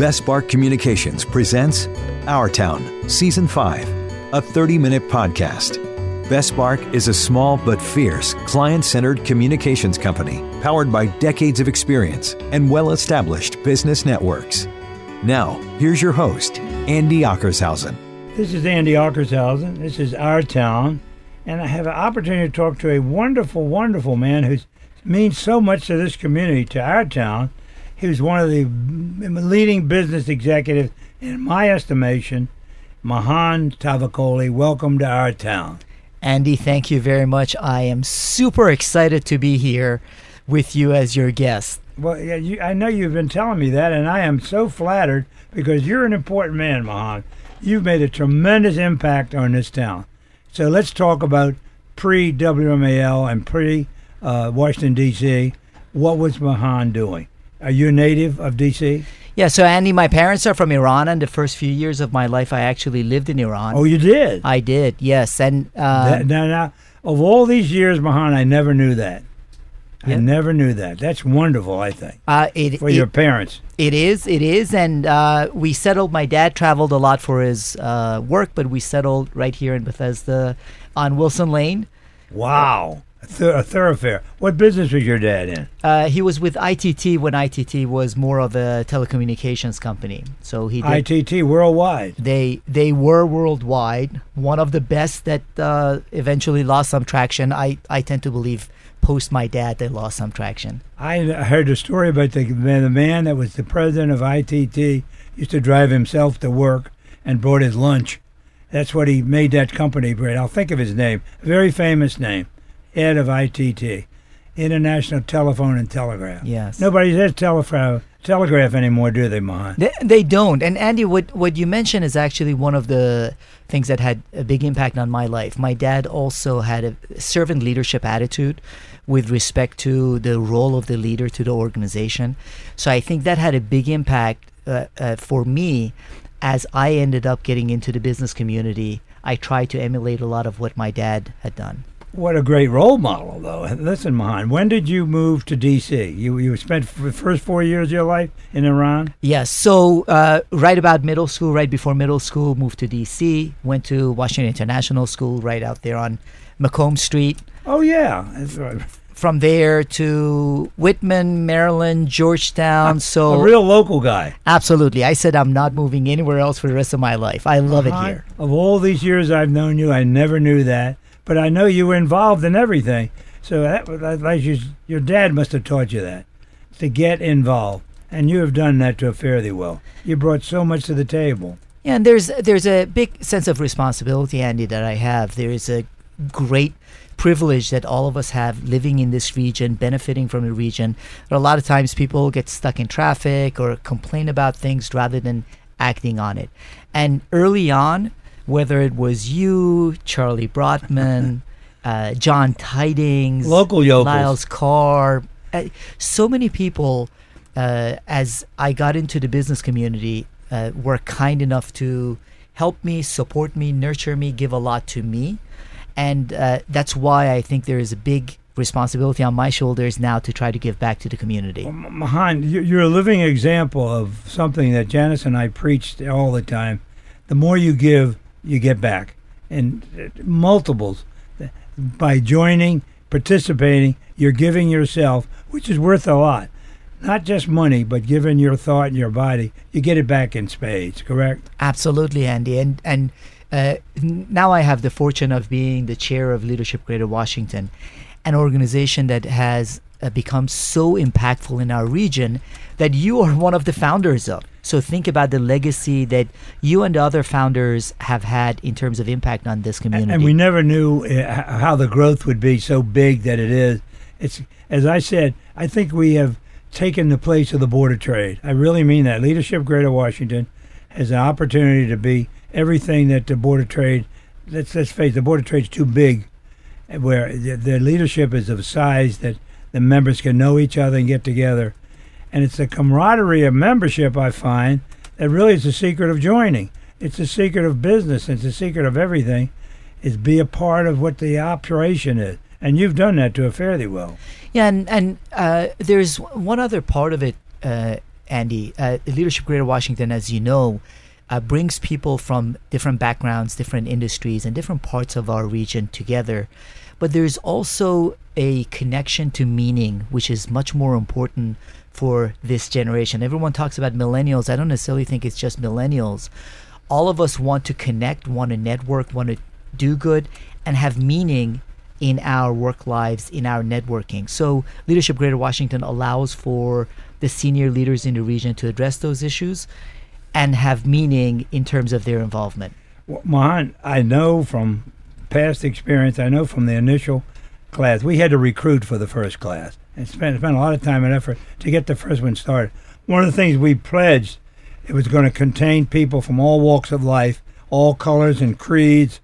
Best Bark Communications presents Our Town, Season 5, a 30 minute podcast. Best Bark is a small but fierce, client centered communications company powered by decades of experience and well established business networks. Now, here's your host, Andy Ockershausen. This is Andy Ockershausen. This is Our Town. And I have an opportunity to talk to a wonderful, wonderful man who means so much to this community, to our town. He was one of the leading business executives, in my estimation. Mahan Tavakoli, welcome to our town. Andy, thank you very much. I am super excited to be here with you as your guest. Well, yeah, you, I know you've been telling me that, and I am so flattered because you're an important man, Mahan. You've made a tremendous impact on this town. So let's talk about pre WMAL and pre uh, Washington, D.C. What was Mahan doing? Are you a native of D.C.? Yeah, so Andy, my parents are from Iran, and the first few years of my life, I actually lived in Iran. Oh, you did? I did, yes. And uh, that, now, now, of all these years, Mahan, I never knew that. I never knew that. That's wonderful, I think, uh, it, for it, your parents. It is, it is. And uh, we settled, my dad traveled a lot for his uh, work, but we settled right here in Bethesda on Wilson Lane. Wow. A, th- a thoroughfare. What business was your dad in? Uh, he was with ITT when ITT was more of a telecommunications company. So he did, ITT worldwide. They they were worldwide, one of the best that uh, eventually lost some traction. I, I tend to believe post my dad they lost some traction. I heard a story about the man, the man that was the president of ITT used to drive himself to work and brought his lunch. That's what he made that company great. I'll think of his name. A very famous name. Head of ITT, International Telephone and Telegraph. Yes. Nobody says telegraph telegraph anymore, do they, Mahan? They, they don't. And Andy, what what you mentioned is actually one of the things that had a big impact on my life. My dad also had a servant leadership attitude with respect to the role of the leader to the organization. So I think that had a big impact uh, uh, for me as I ended up getting into the business community. I tried to emulate a lot of what my dad had done. What a great role model, though. Listen, Mahan, when did you move to D.C.? You you spent the first four years of your life in Iran. Yes. So uh, right about middle school, right before middle school, moved to D.C. Went to Washington International School, right out there on Macomb Street. Oh yeah, that's right. From there to Whitman, Maryland, Georgetown. So a real local guy. Absolutely. I said I'm not moving anywhere else for the rest of my life. I love Mahan, it here. Of all these years I've known you, I never knew that. But I know you were involved in everything. So that, like you, your dad must have taught you that to get involved, and you have done that to a fairly well. You brought so much to the table. Yeah, and there's there's a big sense of responsibility, Andy, that I have. There is a great privilege that all of us have living in this region, benefiting from the region. But a lot of times people get stuck in traffic or complain about things rather than acting on it. And early on, whether it was you, Charlie Brotman, uh, John Tydings, local yokels. Lyles Carr, uh, so many people. Uh, as I got into the business community, uh, were kind enough to help me, support me, nurture me, give a lot to me, and uh, that's why I think there is a big responsibility on my shoulders now to try to give back to the community. Well, Mahan, you're a living example of something that Janice and I preached all the time. The more you give, you get back and multiples by joining, participating. You're giving yourself, which is worth a lot. Not just money, but giving your thought and your body, you get it back in spades. Correct? Absolutely, Andy. And and uh, now I have the fortune of being the chair of Leadership Greater Washington, an organization that has uh, become so impactful in our region that you are one of the founders of. So think about the legacy that you and the other founders have had in terms of impact on this community. And we never knew uh, how the growth would be so big that it is. It's as I said, I think we have taken the place of the Board of Trade. I really mean that. Leadership Greater Washington has an opportunity to be everything that the Board of Trade. Let's let's face it, the Board of Trade's too big, where the, the leadership is of size that the members can know each other and get together. And it's the camaraderie of membership I find that really is the secret of joining. It's the secret of business. It's the secret of everything. Is be a part of what the operation is, and you've done that to a fairly well. Yeah, and and uh, there's one other part of it, uh, Andy. Uh, Leadership Greater Washington, as you know, uh, brings people from different backgrounds, different industries, and different parts of our region together. But there's also a connection to meaning, which is much more important for this generation. Everyone talks about millennials. I don't necessarily think it's just millennials. All of us want to connect, want to network, want to do good, and have meaning in our work lives, in our networking. So, Leadership Greater Washington allows for the senior leaders in the region to address those issues and have meaning in terms of their involvement. Well, Mahan, I know from past experience, I know from the initial class, we had to recruit for the first class and spent, spent a lot of time and effort to get the first one started. One of the things we pledged, it was going to contain people from all walks of life, all colors and creeds,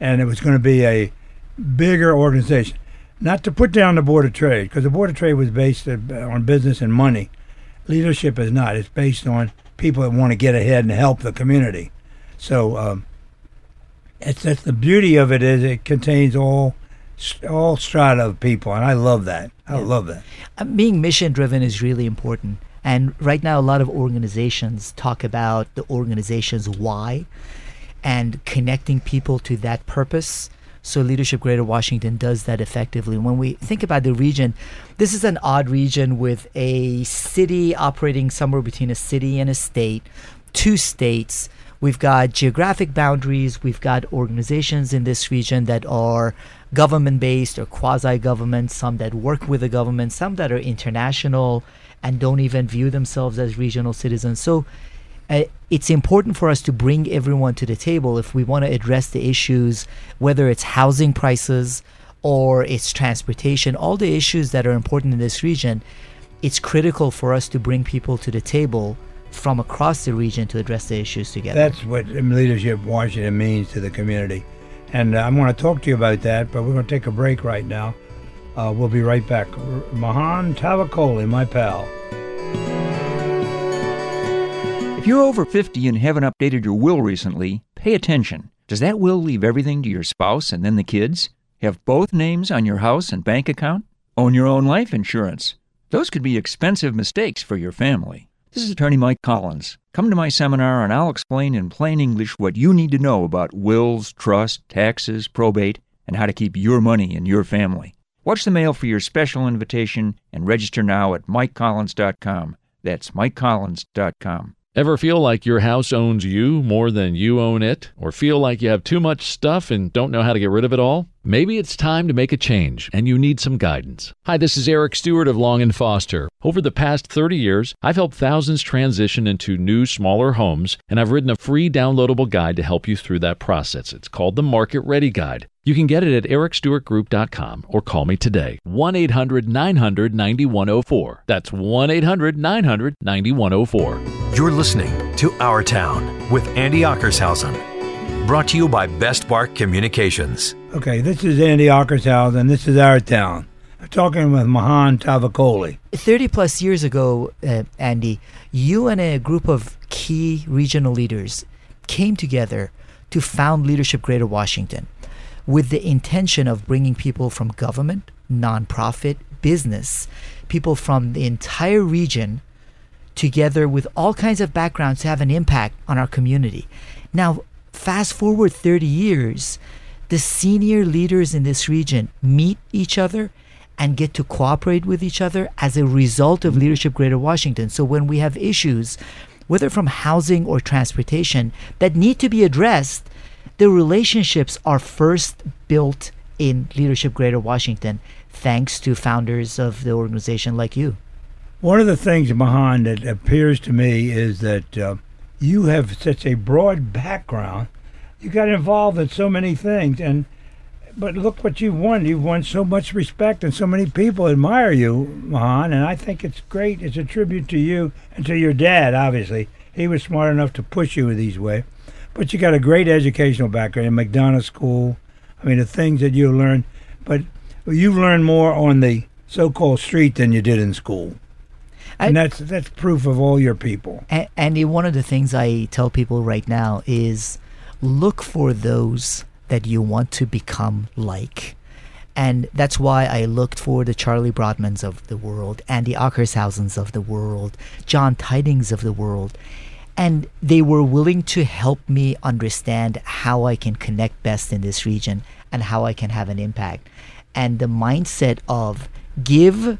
and it was going to be a bigger organization. Not to put down the Board of Trade, because the Board of Trade was based on business and money. Leadership is not. It's based on people that want to get ahead and help the community. So um, it's that's the beauty of it is it contains all all strata of people, and I love that. I yeah. love that. Uh, being mission driven is really important. And right now, a lot of organizations talk about the organization's why and connecting people to that purpose. So, Leadership Greater Washington does that effectively. When we think about the region, this is an odd region with a city operating somewhere between a city and a state, two states. We've got geographic boundaries, we've got organizations in this region that are government based or quasi government, some that work with the government, some that are international and don't even view themselves as regional citizens. So uh, it's important for us to bring everyone to the table if we want to address the issues, whether it's housing prices or it's transportation, all the issues that are important in this region. It's critical for us to bring people to the table from across the region to address the issues together. That's what leadership Washington means to the community. And uh, I'm going to talk to you about that, but we're going to take a break right now. Uh, we'll be right back. Mahan Tavakoli, my pal. If you're over 50 and haven't updated your will recently, pay attention. Does that will leave everything to your spouse and then the kids? Have both names on your house and bank account? Own your own life insurance? Those could be expensive mistakes for your family. This is attorney Mike Collins. Come to my seminar and I'll explain in plain English what you need to know about wills, trust, taxes, probate, and how to keep your money in your family. Watch the mail for your special invitation and register now at MikeCollins.com. That's MikeCollins.com. Ever feel like your house owns you more than you own it? Or feel like you have too much stuff and don't know how to get rid of it all? Maybe it's time to make a change and you need some guidance. Hi, this is Eric Stewart of Long and Foster. Over the past 30 years, I've helped thousands transition into new, smaller homes, and I've written a free downloadable guide to help you through that process. It's called the Market Ready Guide. You can get it at ericstewartgroup.com or call me today. 1 800 900 9104. That's 1 800 900 9104. You're listening to Our Town with Andy Ockershausen. Brought to you by Best Bark Communications. Okay, this is Andy Ockershausen. This is Our Town. I'm talking with Mahan Tavakoli. 30 plus years ago, uh, Andy, you and a group of key regional leaders came together to found Leadership Greater Washington with the intention of bringing people from government, nonprofit, business, people from the entire region together with all kinds of backgrounds to have an impact on our community. Now, fast forward 30 years, the senior leaders in this region meet each other and get to cooperate with each other as a result of Leadership Greater Washington. So when we have issues, whether from housing or transportation, that need to be addressed, the relationships are first built in Leadership Greater Washington, thanks to founders of the organization like you. One of the things, Mahan, that appears to me is that uh, you have such a broad background. You got involved in so many things, and but look what you've won. You've won so much respect, and so many people admire you, Mahan. And I think it's great. It's a tribute to you and to your dad. Obviously, he was smart enough to push you these way. But you got a great educational background in McDonough School. I mean, the things that you learned, but you've learned more on the so-called street than you did in school. I, and that's that's proof of all your people. And, Andy, one of the things I tell people right now is look for those that you want to become like. And that's why I looked for the Charlie Brotmans of the world, Andy Ockershausens of the world, John Tydings of the world. And they were willing to help me understand how I can connect best in this region and how I can have an impact. And the mindset of give,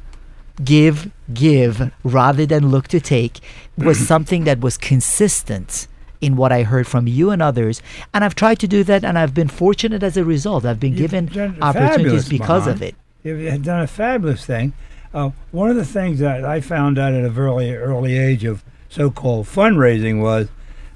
give, give, rather than look to take was something that was consistent in what I heard from you and others. And I've tried to do that, and I've been fortunate as a result. I've been You've given opportunities because Mahan. of it. You've done a fabulous thing. Uh, one of the things that I found out at a very early age of so-called fundraising was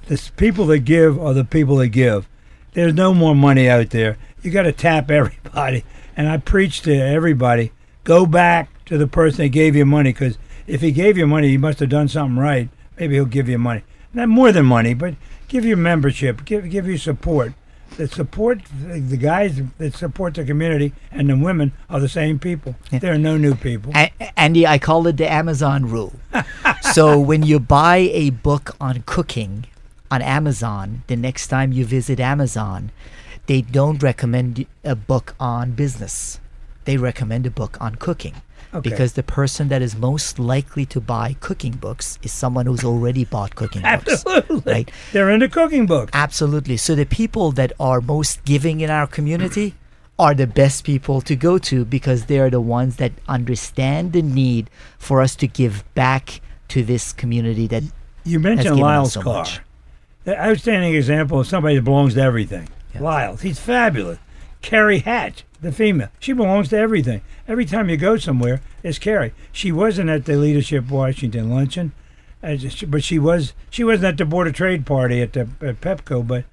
the people that give are the people that give. There's no more money out there. You got to tap everybody. And I preach to everybody: go back to the person that gave you money, because if he gave you money, he must have done something right. Maybe he'll give you money, not more than money, but give you membership, give give you support that support the guys that support the community and the women are the same people. There are no new people. A- Andy, I call it the Amazon rule. so when you buy a book on cooking on Amazon, the next time you visit Amazon, they don't recommend a book on business. They recommend a book on cooking. Okay. Because the person that is most likely to buy cooking books is someone who's already bought cooking books. Absolutely. Right? They're into cooking books. Absolutely. So the people that are most giving in our community are the best people to go to because they are the ones that understand the need for us to give back to this community that You mentioned Lyle's so car. much. The outstanding example of somebody that belongs to everything. Yeah. Lyle's. He's fabulous. Carrie Hatch, the female. She belongs to everything. Every time you go somewhere, it's Carrie. She wasn't at the Leadership Washington luncheon, but she was. She wasn't at the Board of Trade party at the at Pepco. But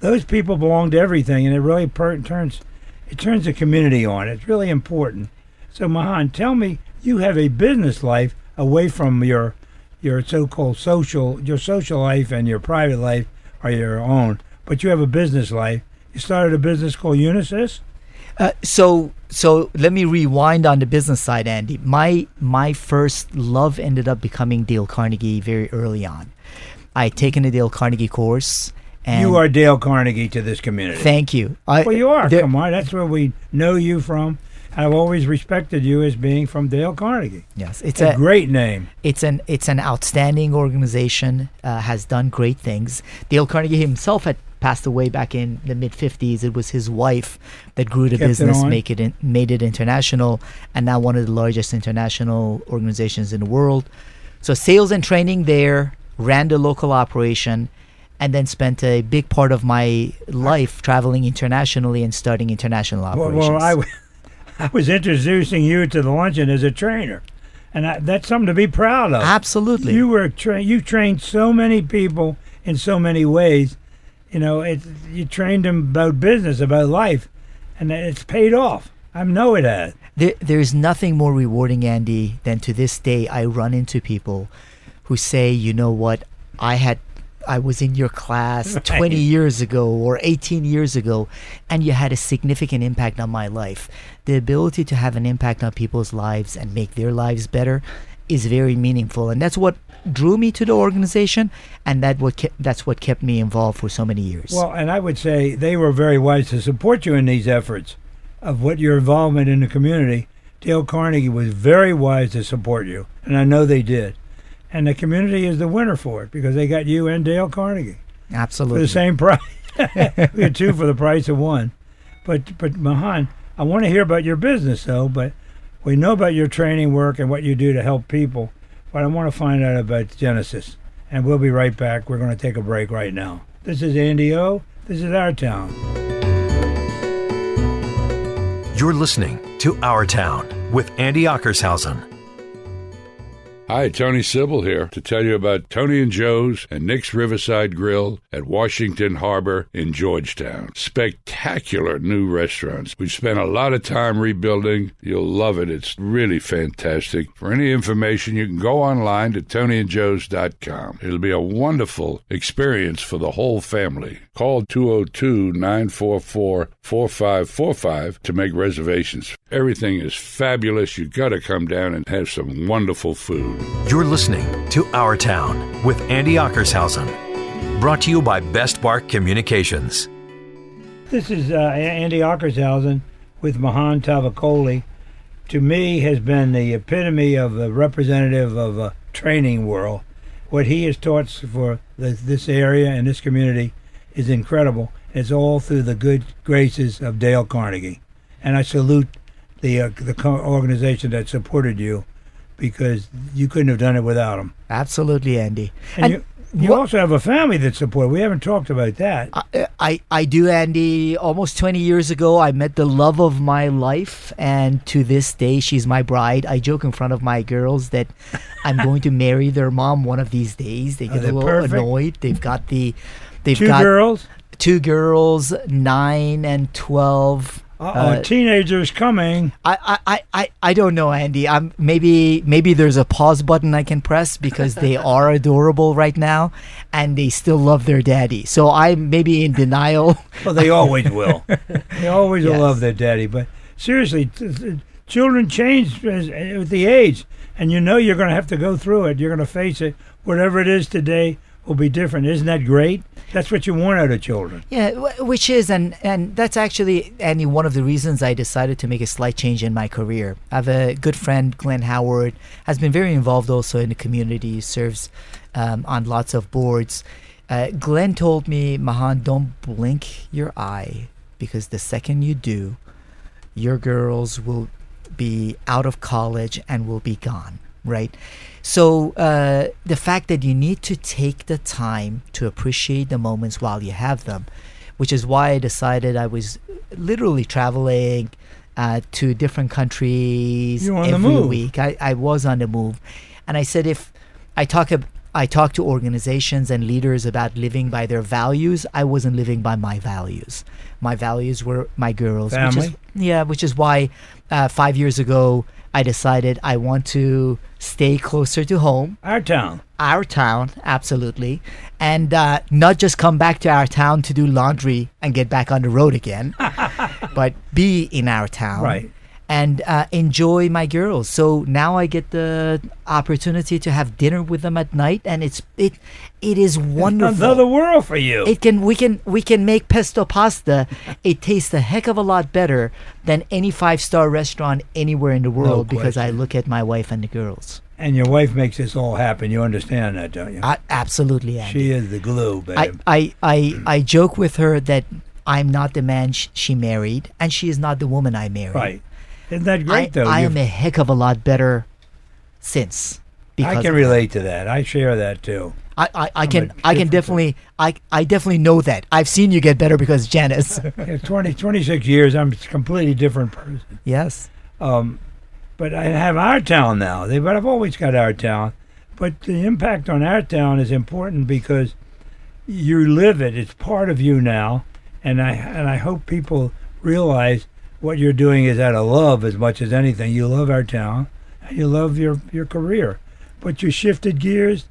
those people belong to everything, and it really per- turns it turns the community on. It's really important. So Mahan, tell me, you have a business life away from your your so-called social your social life and your private life are your own, but you have a business life. You started a business called Unisys. Uh, so so let me rewind on the business side, Andy. My my first love ended up becoming Dale Carnegie very early on. I had taken a Dale Carnegie course, and you are Dale Carnegie to this community. Thank you. I, well, you are. there- Come on, that's where we know you from. I've always respected you as being from Dale Carnegie. Yes, It's a a great name. it's an it's an outstanding organization. Uh, has done great things. Dale Carnegie himself had passed away back in the mid '50s. It was his wife that grew the Kept business, on. make it in, made it international, and now one of the largest international organizations in the world. So sales and training there, ran the local operation, and then spent a big part of my life traveling internationally and starting international Well, operations. well I, w- I was introducing you to the luncheon as a trainer, and I, that's something to be proud of. Absolutely. You were tra- you trained so many people in so many ways. You know, it you trained them about business, about life, and it's paid off. I know it has. There, there's nothing more rewarding, Andy, than to this day I run into people who say, you know what, I had, I was in your class 20 years ago or 18 years ago, and you had a significant impact on my life. The ability to have an impact on people's lives and make their lives better is very meaningful, and that's what drew me to the organization, and that what that's what kept me involved for so many years. Well, and I would say they were very wise to support you in these efforts of what your involvement in the community. Dale Carnegie was very wise to support you, and I know they did. And the community is the winner for it because they got you and Dale Carnegie for Absolutely. the same price. we had two for the price of one. But but Mahan, I want to hear about your business though. But we know about your training work and what you do to help people. But I want to find out about Genesys, and we'll be right back. We're going to take a break right now. This is Andy O. This is our town. You're listening to Our Town with Andy Ockershausen. Hi, Tony Cibel here to tell you about Tony and Joe's and Nick's Riverside Grill at Washington Harbor in Georgetown. Spectacular new restaurants. We've spent a lot of time rebuilding. You'll love it. It's really fantastic. For any information, you can go online to tonyandjoes.com. It'll be a wonderful experience for the whole family. Call 202 944 4545 to make reservations. Everything is fabulous. You got to come down and have some wonderful food. You're listening to Our Town with Andy Ockershausen. Brought to you by Best Bark Communications. This is uh, Andy Ockershausen with Mahan Tavakoli, to me, has been the epitome of a representative of a training world. What he has taught for the, this area and this community is incredible. It's all through the good graces of Dale Carnegie, and I salute the uh, the co- organization that supported you because you couldn't have done it without him. Absolutely, Andy. And, And you, you also have a family that support. We haven't talked about that. I, I I do, Andy. Almost 20 years ago, I met the love of my life, and to this day, she's my bride. I joke in front of my girls that I'm going to marry their mom one of these days. They get a little perfect? annoyed. They've got the, they've Two got girls. two girls, nine and 12. Uh-oh, Uh, teenagers coming. I, I, I, I, I don't know, Andy. I'm maybe maybe there's a pause button I can press because they are adorable right now, and they still love their daddy. So I'm maybe in denial. Well, they always will. they always will love their daddy. But seriously, t- t- children change as, with the age, and you know you're going to have to go through it. You're going to face it. Whatever it is today will be different. Isn't that great? That's what you want out of children. Yeah, which is and and that's actually Andy one of the reasons I decided to make a slight change in my career. I have a good friend, Glenn Howard, has been very involved also in the community, serves um, on lots of boards. Uh, Glenn told me, Mahan, don't blink your eye because the second you do, your girls will be out of college and will be gone, right? So uh, the fact that you need to take the time to appreciate the moments while you have them, which is why I decided I was literally traveling uh, to different countries You're on the every week. I, I was on the move, and I said if I talk ab- I talk to organizations and leaders about living by their values. I wasn't living by my values. My values were my girls. Which is, Family? yeah, which is why uh, five years ago I decided I want to stay closer to home, Our town. our town, absolutely, and uh, not just come back to our town to do laundry and get back on the road again, but be in our town. Right. And uh, enjoy my girls. So now I get the opportunity to have dinner with them at night, and it's it it is wonderful. Another world for you. It can we can we can make pesto pasta. It tastes a heck of a lot better than any five star restaurant anywhere in the world because I look at my wife and the girls. and your wife makes this all happen. You understand that, don't you? I, absolutely, Andy. she is the glue, babe. I, I, I, I joke with her that I'm not the man sh- she married, and she is not the woman I married. right. Isn't that great, I, though? I You- am a heck of a lot better since. I can relate to that. I share that too. I, I, I can I can definitely I, I definitely know that. I've seen you get better because Janice. Yeah, 20, 26 years, I'm a completely different person. yes. Um, but I have our town now. They, but I've always got our town. But the impact on our town is important because you live it. It's part of you now, and I and I hope people realize what you're doing is out of love as much as anything. You love our town, and you love your your career, but you shifted gears.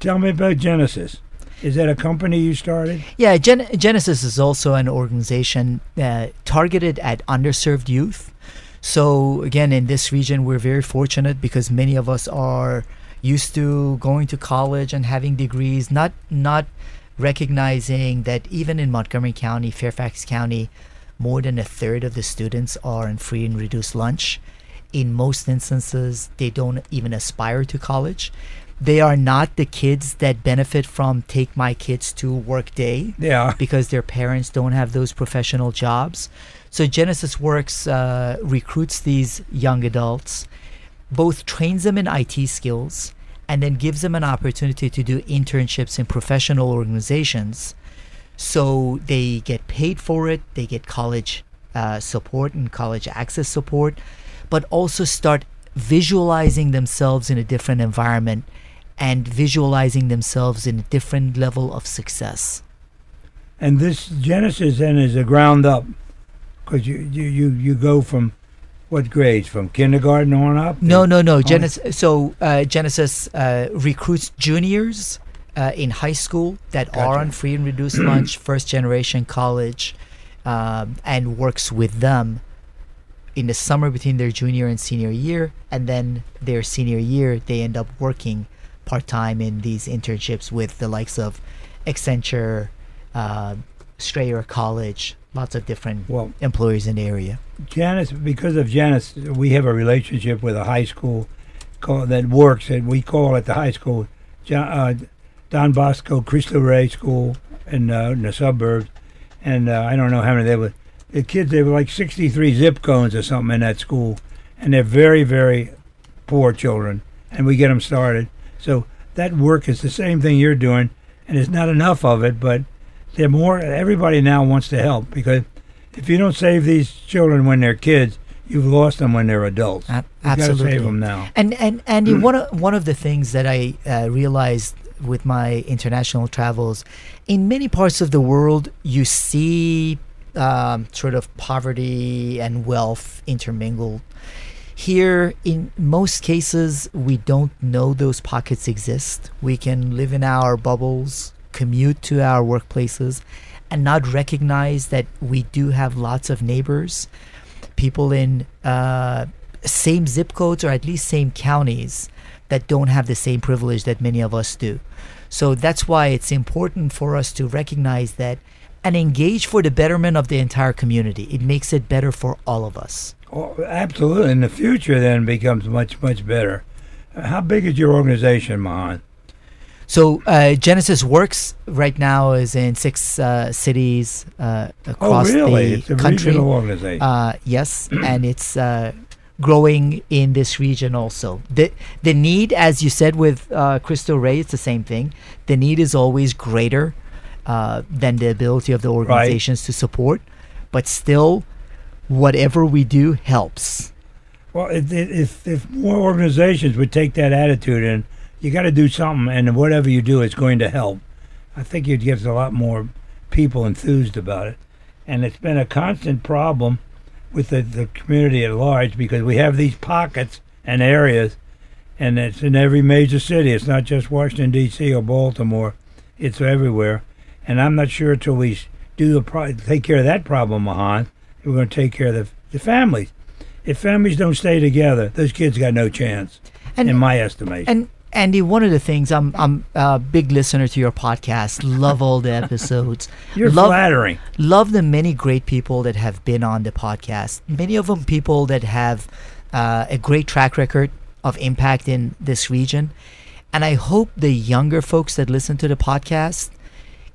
Tell me about Genesys. Is that a company you started? Yeah, Gen- Genesys is also an organization uh, targeted at underserved youth. So again, in this region, we're very fortunate because many of us are used to going to college and having degrees, not not recognizing that even in Montgomery County, Fairfax County, more than a third of the students are on free and reduced lunch. In most instances, they don't even aspire to college. They are not the kids that benefit from Take My Kids to Work Day Yeah. because their parents don't have those professional jobs. So Genesys Works uh, recruits these young adults, both trains them in IT skills, and then gives them an opportunity to do internships in professional organizations. So they get paid for it, they get college uh, support and college access support, but also start visualizing themselves in a different environment and visualizing themselves in a different level of success. And this Genesys then is a ground up, because you, you, you, you go from what grades? From kindergarten on up? No, no, no. Genesys. So uh, Genesys uh, recruits juniors uh, in high school that are on free and reduced lunch, first generation college, um, and works with them in the summer between their junior and senior year, and then their senior year they end up working part time in these internships with the likes of Accenture, uh, Strayer College, lots of different Well, employers in the area. Janice, because of Janice, we have a relationship with a high school call, that works, and we call at the high school, uh, Don Bosco Cristo Rey School in, uh, in the suburbs. And uh, I don't know how many they were. The kids, they were like 63 zip codes or something in that school, and they're very, very poor children, and we get them started. So that work is the same thing you're doing, and it's not enough of it, but they're more. Everybody now wants to help because if you don't save these children when they're kids, you've lost them when they're adults. Ab- You got to absolutely. save them now. And and Andy, one of one of the things that I uh, realized with my international travels, in many parts of the world, you see um, sort of poverty and wealth intermingled. Here, in most cases, we don't know those pockets exist. We can live in our bubbles, commute to our workplaces, and not recognize that we do have lots of neighbors, people in uh, same zip codes or at least same counties that don't have the same privilege that many of us do. So that's why it's important for us to recognize that and engage for the betterment of the entire community. It makes it better for all of us. Oh, absolutely. In the future, then becomes much, much better. How big is your organization, Mahan? So uh, Genesys Works right now is in six uh, cities uh, Oh, across really? the It's a country. regional organization. Uh, yes, and it's uh, growing in this region also. The the need, as you said with uh, Cristo Rey, it's the same thing. The need is always greater uh, than the ability of the organizations to support, but still, whatever we do helps. Well, if, if if more organizations would take that attitude and you got to do something, and whatever you do, it's going to help. I think you'd get a lot more people enthused about it, and it's been a constant problem with the, the community at large because we have these pockets and areas, and it's in every major city. It's not just Washington D.C. or Baltimore; it's everywhere. And I'm not sure until we do the pro- take care of that problem, Mahan, we're going to take care of the, the families if families don't stay together, those kids got no chance, And in my estimation. And Andy, one of the things I'm I'm a big listener to your podcast. Love all the episodes. You're love, flattering. love the many great people that have been on the podcast. Many of them people that have uh, a great track record of impact in this region. And I hope the younger folks that listen to the podcast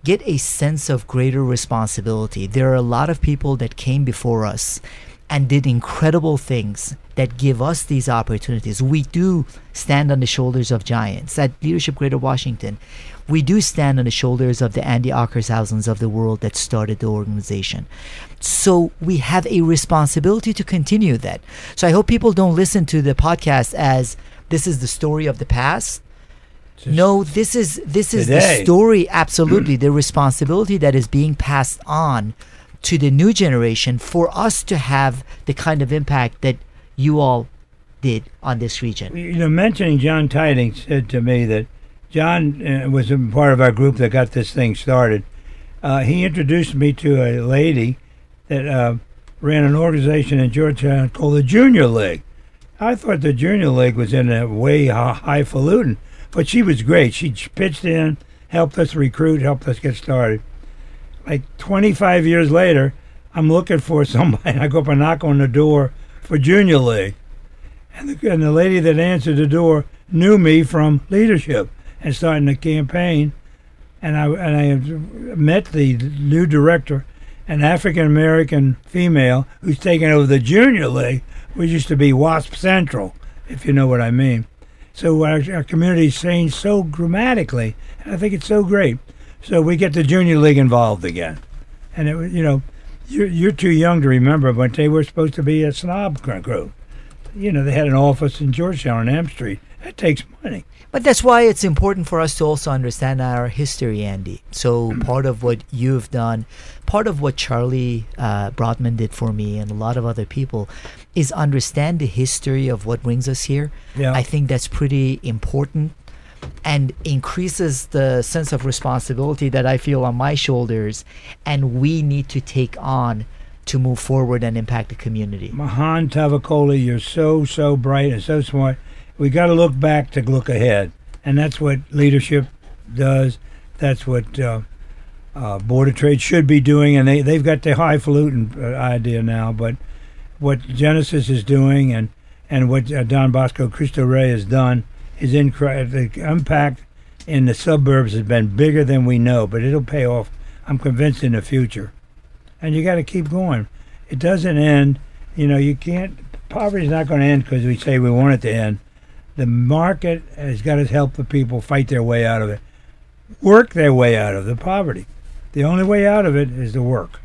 get a sense of greater responsibility. There are a lot of people that came before us and did incredible things that give us these opportunities. We do stand on the shoulders of giants. At Leadership Greater Washington, we do stand on the shoulders of the Andy Ockershausens of the world that started the organization. So we have a responsibility to continue that. So I hope people don't listen to the podcast as this is the story of the past. No, this is this is Today. the story. Absolutely, the responsibility that is being passed on to the new generation for us to have the kind of impact that you all did on this region. You know, mentioning John Tyding said to me that John uh, was a part of our group that got this thing started. Uh, he introduced me to a lady that uh, ran an organization in Georgetown called the Junior League. I thought the Junior League was in a way highfalutin, but she was great. She pitched in, helped us recruit, helped us get started. Like 25 years later, I'm looking for somebody. I go up and knock on the door for Junior League. And the, and the lady that answered the door knew me from leadership and starting the campaign. And I and I met the new director, an African American female who's taken over the junior league, which used to be Wasp Central, if you know what I mean. So our, our community's changed so dramatically, and I think it's so great. So we get the junior league involved again, and it was you know, you're you're too young to remember, but they were supposed to be a snob group you know, they had an office in Georgetown on M Street. That takes money. But that's why it's important for us to also understand our history, Andy. So part of what you've done, part of what Charlie uh, Brotman did for me, and a lot of other people, is understand the history of what brings us here. Yeah. I think that's pretty important and increases the sense of responsibility that I feel on my shoulders and we need to take on to move forward and impact the community. Mahan Tavakoli, you're so, so bright and so smart. We got to look back to look ahead. And that's what leadership does. That's what uh, uh, Board of Trade should be doing, and they they've got the highfalutin uh, idea now. But what Genesys is doing, and and what uh, Don Bosco Cristo Rey has done, is incredible. The impact in the suburbs has been bigger than we know, but it'll pay off. I'm convinced in the future, and you got to keep going. It doesn't end. You know, you can't. Poverty's not going to end because we say we want it to end. The market has got to help the people fight their way out of it, work their way out of the poverty. The only way out of it is to work,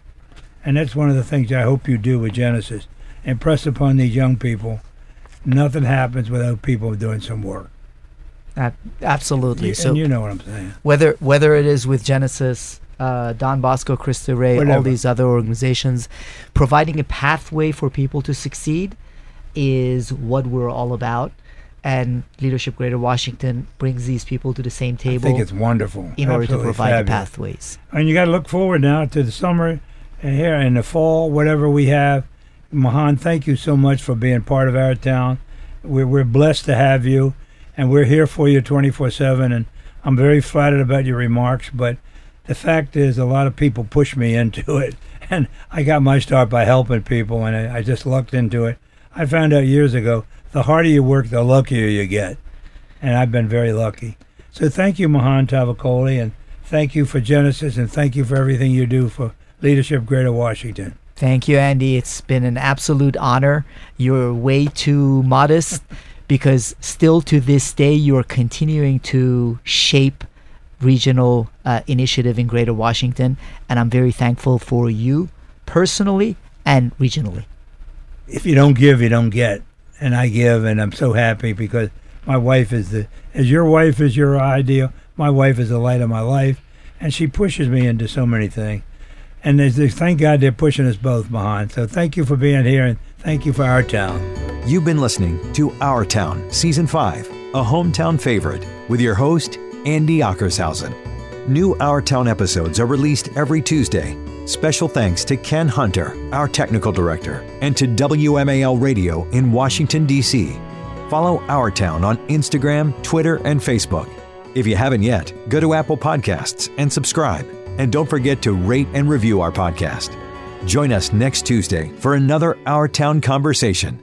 and that's one of the things I hope you do with Genesys. Impress upon these young people, nothing happens without people doing some work. Uh, absolutely. You- so and you know what I'm saying. whether whether it is with Genesys, uh, Don Bosco, Cristo Rey, all these other organizations, providing a pathway for people to succeed is what we're all about. And Leadership Greater Washington brings these people to the same table. I think it's wonderful. in order to provide the fabulous. pathways. And you got to look forward now to the summer and here in the fall, whatever we have. Mahan, thank you so much for being part of our town. We're, we're blessed to have you, and we're here for you 24 7. And I'm very flattered about your remarks, but the fact is, a lot of people push me into it. And I got my start by helping people, and I, I just lucked into it. I found out years ago the harder you work, the luckier you get. And I've been very lucky. So thank you, Mahan Tavakoli, and thank you for Genesys, and thank you for everything you do for Leadership Greater Washington. Thank you, Andy. It's been an absolute honor. You're way too modest because still to this day, you are continuing to shape regional uh, initiative in Greater Washington. And I'm very thankful for you personally and regionally. If you don't give, you don't get. And I give, and I'm so happy because my wife is the, as your wife is your ideal, my wife is the light of my life, and she pushes me into so many things. And there's, there's, thank God they're pushing us both, Mahan. So thank you for being here, and thank you for our town. You've been listening to Our Town, Season 5, a hometown favorite, with your host, Andy Ockershausen. New Our Town episodes are released every Tuesday. Special thanks to Ken Hunter, our technical director, and to WMAL Radio in Washington, D.C. Follow Our Town on Instagram, Twitter, and Facebook. If you haven't yet, go to Apple Podcasts and subscribe. And don't forget to rate and review our podcast. Join us next Tuesday for another Our Town conversation.